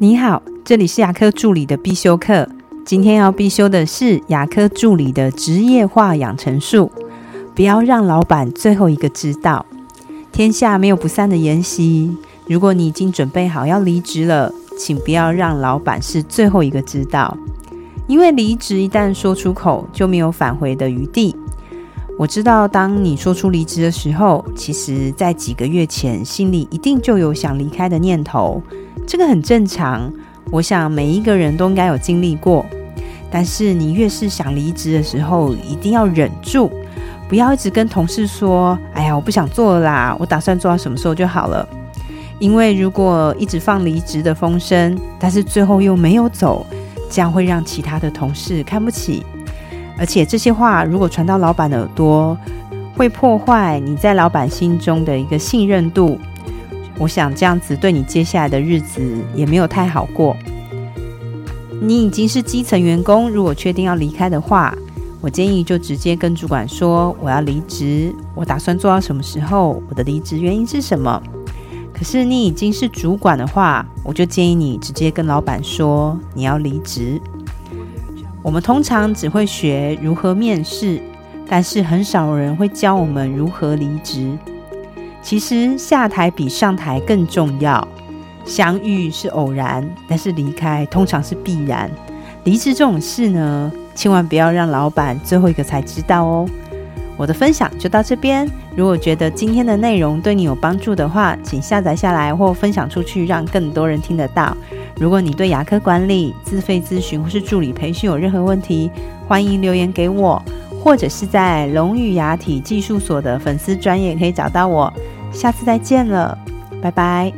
你好，这里是牙科助理的必修课。今天要必修的是牙科助理的职业化养成术。不要让老板最后一个知道。天下没有不散的筵席。如果你已经准备好要离职了，请不要让老板是最后一个知道。因为离职一旦说出口，就没有返回的余地。我知道，当你说出离职的时候，其实在几个月前，心里一定就有想离开的念头。这个很正常，我想每一个人都应该有经历过。但是你越是想离职的时候，一定要忍住，不要一直跟同事说：“哎呀，我不想做了啦，我打算做到什么时候就好了。”因为如果一直放离职的风声，但是最后又没有走，这样会让其他的同事看不起。而且这些话如果传到老板的耳朵，会破坏你在老板心中的一个信任度。我想这样子对你接下来的日子也没有太好过。你已经是基层员工，如果确定要离开的话，我建议就直接跟主管说我要离职，我打算做到什么时候，我的离职原因是什么。可是你已经是主管的话，我就建议你直接跟老板说你要离职。我们通常只会学如何面试，但是很少人会教我们如何离职。其实下台比上台更重要。相遇是偶然，但是离开通常是必然。离职这种事呢，千万不要让老板最后一个才知道哦。我的分享就到这边。如果觉得今天的内容对你有帮助的话，请下载下来或分享出去，让更多人听得到。如果你对牙科管理、自费咨询或是助理培训有任何问题，欢迎留言给我，或者是在龙语牙体技术所的粉丝专业可以找到我。下次再见了，拜拜。